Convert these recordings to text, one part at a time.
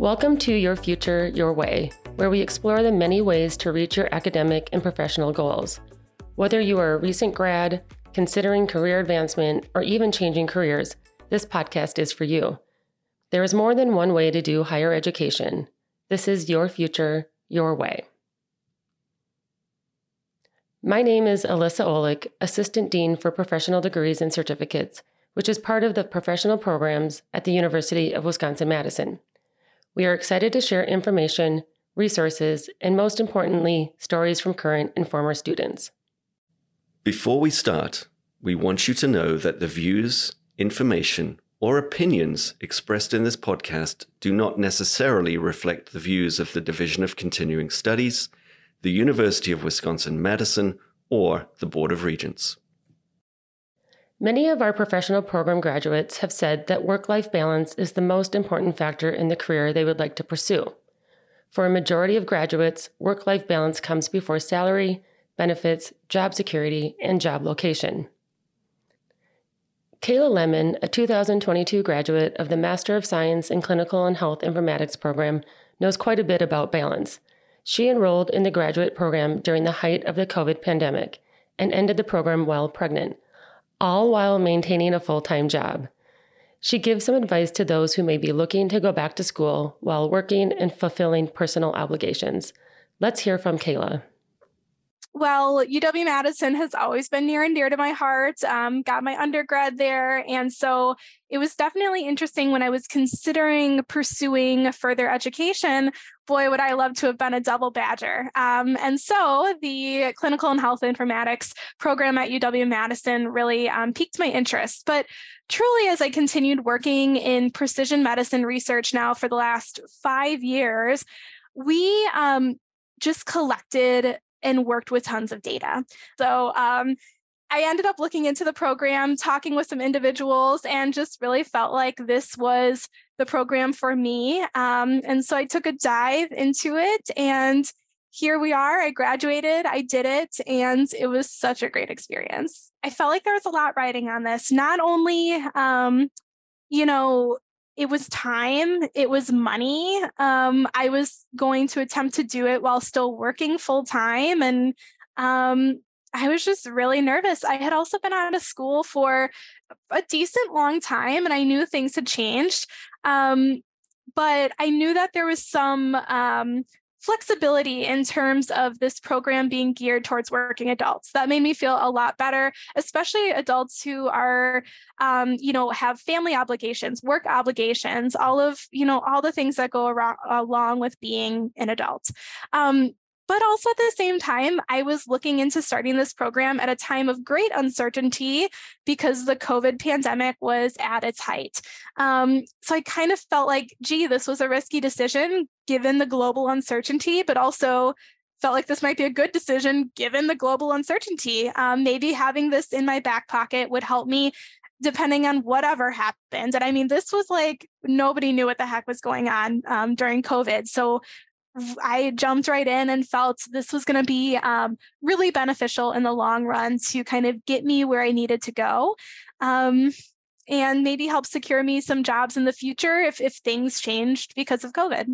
Welcome to Your Future, Your Way, where we explore the many ways to reach your academic and professional goals. Whether you are a recent grad, considering career advancement, or even changing careers, this podcast is for you. There is more than one way to do higher education. This is Your Future, Your Way. My name is Alyssa Olick, Assistant Dean for Professional Degrees and Certificates, which is part of the professional programs at the University of Wisconsin Madison. We are excited to share information, resources, and most importantly, stories from current and former students. Before we start, we want you to know that the views, information, or opinions expressed in this podcast do not necessarily reflect the views of the Division of Continuing Studies, the University of Wisconsin Madison, or the Board of Regents. Many of our professional program graduates have said that work life balance is the most important factor in the career they would like to pursue. For a majority of graduates, work life balance comes before salary, benefits, job security, and job location. Kayla Lemon, a 2022 graduate of the Master of Science in Clinical and Health Informatics program, knows quite a bit about balance. She enrolled in the graduate program during the height of the COVID pandemic and ended the program while pregnant all while maintaining a full time job. She gives some advice to those who may be looking to go back to school while working and fulfilling personal obligations. Let's hear from Kayla. Well, UW Madison has always been near and dear to my heart. Um, got my undergrad there. And so it was definitely interesting when I was considering pursuing further education. Boy, would I love to have been a double badger. Um, and so the clinical and health informatics program at UW Madison really um, piqued my interest. But truly, as I continued working in precision medicine research now for the last five years, we um, just collected and worked with tons of data. So um, I ended up looking into the program, talking with some individuals, and just really felt like this was the program for me. Um, and so I took a dive into it, and here we are. I graduated, I did it, and it was such a great experience. I felt like there was a lot riding on this, not only, um, you know, it was time, it was money. Um, I was going to attempt to do it while still working full time. And um, I was just really nervous. I had also been out of school for a decent long time and I knew things had changed. Um, but I knew that there was some um, flexibility in terms of this program being geared towards working adults. That made me feel a lot better, especially adults who are, um, you know, have family obligations, work obligations, all of, you know, all the things that go around, along with being an adult. Um, but also at the same time, I was looking into starting this program at a time of great uncertainty because the COVID pandemic was at its height. Um, so I kind of felt like, gee, this was a risky decision given the global uncertainty, but also felt like this might be a good decision given the global uncertainty. Um, maybe having this in my back pocket would help me depending on whatever happened. And I mean, this was like nobody knew what the heck was going on um, during COVID. So I jumped right in and felt this was going to be um, really beneficial in the long run to kind of get me where I needed to go. Um, and maybe help secure me some jobs in the future if, if things changed because of COVID.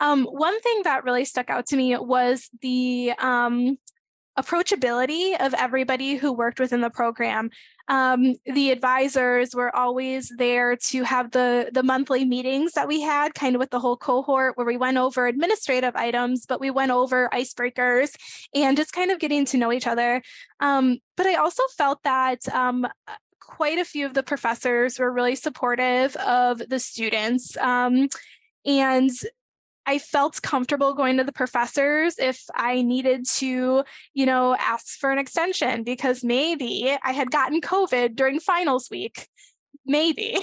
Um, one thing that really stuck out to me was the um, approachability of everybody who worked within the program. Um, the advisors were always there to have the the monthly meetings that we had, kind of with the whole cohort, where we went over administrative items, but we went over icebreakers and just kind of getting to know each other. Um, but I also felt that um, quite a few of the professors were really supportive of the students. Um, and I felt comfortable going to the professors if I needed to, you know, ask for an extension because maybe I had gotten COVID during finals week. Maybe.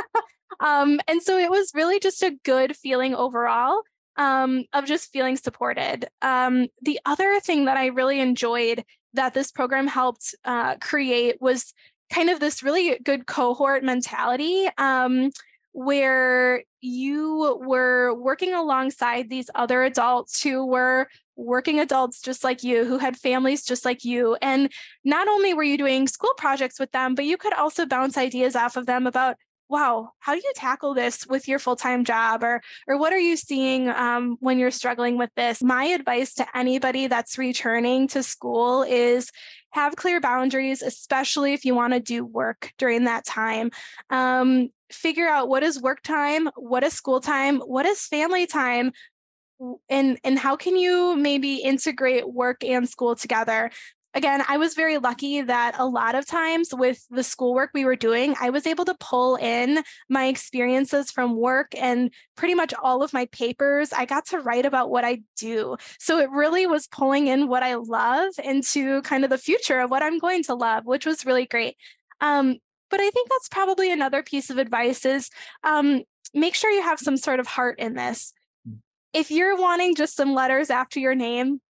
um, and so it was really just a good feeling overall um, of just feeling supported. Um, the other thing that I really enjoyed that this program helped uh, create was kind of this really good cohort mentality. Um, where you were working alongside these other adults who were working adults just like you, who had families just like you. And not only were you doing school projects with them, but you could also bounce ideas off of them about wow how do you tackle this with your full-time job? Or or what are you seeing um, when you're struggling with this? My advice to anybody that's returning to school is have clear boundaries especially if you want to do work during that time. Um, figure out what is work time what is school time what is family time and and how can you maybe integrate work and school together again, I was very lucky that a lot of times with the schoolwork we were doing, I was able to pull in my experiences from work and pretty much all of my papers. I got to write about what I do. So it really was pulling in what I love into kind of the future of what I'm going to love, which was really great. Um, but I think that's probably another piece of advice is um, make sure you have some sort of heart in this. Hmm. If you're wanting just some letters after your name,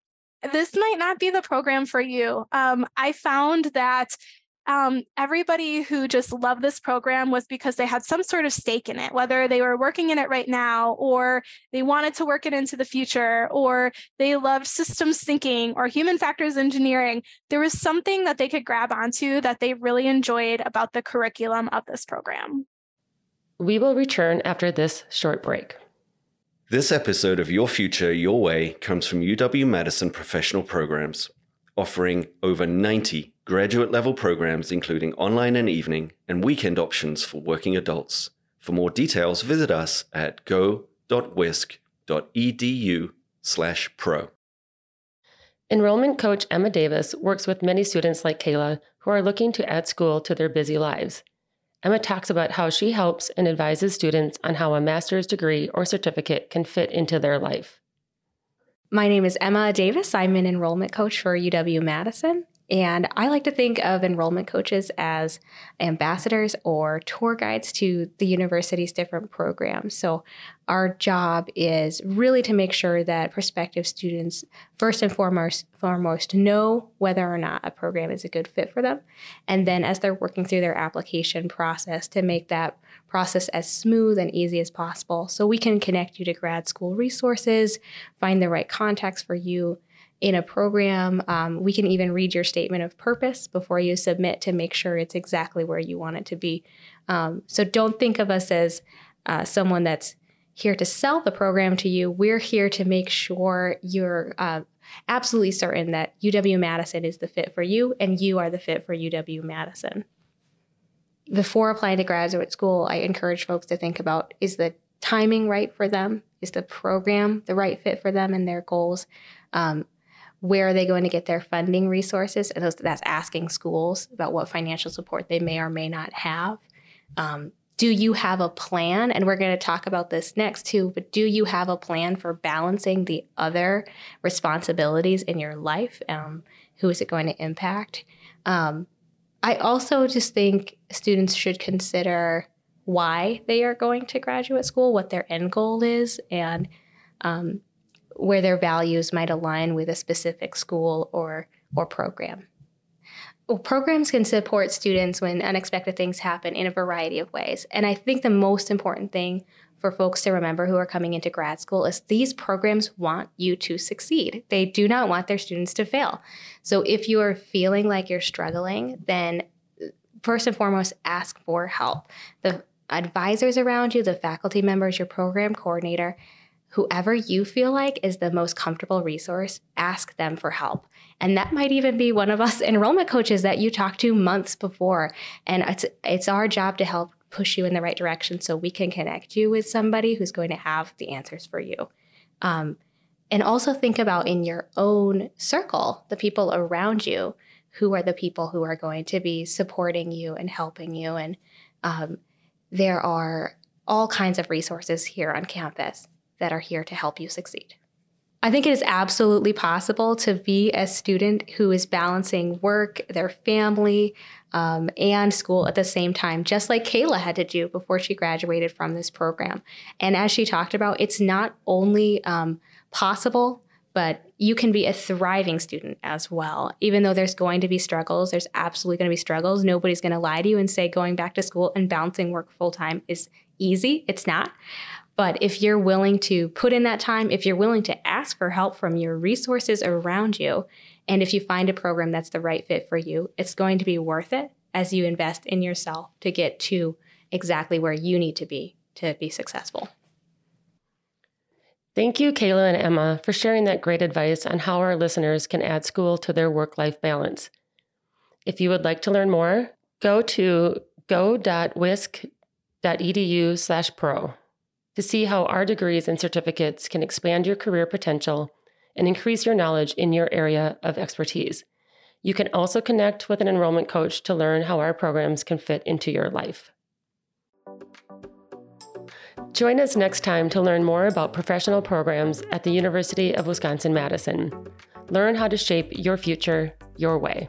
this might not be the program for you. Um, I found that um, everybody who just loved this program was because they had some sort of stake in it, whether they were working in it right now or they wanted to work it into the future or they loved systems thinking or human factors engineering. There was something that they could grab onto that they really enjoyed about the curriculum of this program. We will return after this short break. This episode of Your Future, Your Way comes from UW Madison Professional Programs, offering over 90 graduate level programs, including online and evening and weekend options for working adults. For more details, visit us at go.wisc.edu slash pro. Enrollment coach Emma Davis works with many students like Kayla who are looking to add school to their busy lives. Emma talks about how she helps and advises students on how a master's degree or certificate can fit into their life. My name is Emma Davis. I'm an enrollment coach for UW Madison. And I like to think of enrollment coaches as ambassadors or tour guides to the university's different programs. So, our job is really to make sure that prospective students, first and foremost, foremost, know whether or not a program is a good fit for them. And then, as they're working through their application process, to make that process as smooth and easy as possible so we can connect you to grad school resources, find the right contacts for you in a program. Um, we can even read your statement of purpose before you submit to make sure it's exactly where you want it to be. Um, so don't think of us as uh, someone that's here to sell the program to you. We're here to make sure you're uh, absolutely certain that UW Madison is the fit for you and you are the fit for UW Madison. Before applying to graduate school, I encourage folks to think about is the timing right for them? Is the program the right fit for them and their goals? Um, where are they going to get their funding resources? And those, that's asking schools about what financial support they may or may not have. Um, do you have a plan? And we're going to talk about this next too, but do you have a plan for balancing the other responsibilities in your life? Um, who is it going to impact? Um, I also just think students should consider why they are going to graduate school, what their end goal is, and um, where their values might align with a specific school or or program. Well, programs can support students when unexpected things happen in a variety of ways. And I think the most important thing for folks to remember who are coming into grad school is these programs want you to succeed. They do not want their students to fail. So if you are feeling like you're struggling, then uh, first and foremost, ask for help. The advisors around you, the faculty members, your program coordinator, whoever you feel like is the most comfortable resource, ask them for help. And that might even be one of us enrollment coaches that you talked to months before. And it's it's our job to help push you in the right direction so we can connect you with somebody who's going to have the answers for you. Um, and also think about in your own circle, the people around you, who are the people who are going to be supporting you and helping you. And um, there are all kinds of resources here on campus that are here to help you succeed. I think it is absolutely possible to be a student who is balancing work, their family, um, and school at the same time, just like Kayla had to do before she graduated from this program. And as she talked about, it's not only um, possible, but you can be a thriving student as well. Even though there's going to be struggles, there's absolutely going to be struggles. Nobody's going to lie to you and say going back to school and balancing work full time is easy. It's not. But if you're willing to put in that time, if you're willing to ask for help from your resources around you, and if you find a program that's the right fit for you, it's going to be worth it as you invest in yourself to get to exactly where you need to be to be successful. Thank you, Kayla and Emma, for sharing that great advice on how our listeners can add school to their work life balance. If you would like to learn more, go to go.wisc.edu slash pro to see how our degrees and certificates can expand your career potential and increase your knowledge in your area of expertise. You can also connect with an enrollment coach to learn how our programs can fit into your life. Join us next time to learn more about professional programs at the University of Wisconsin Madison. Learn how to shape your future your way.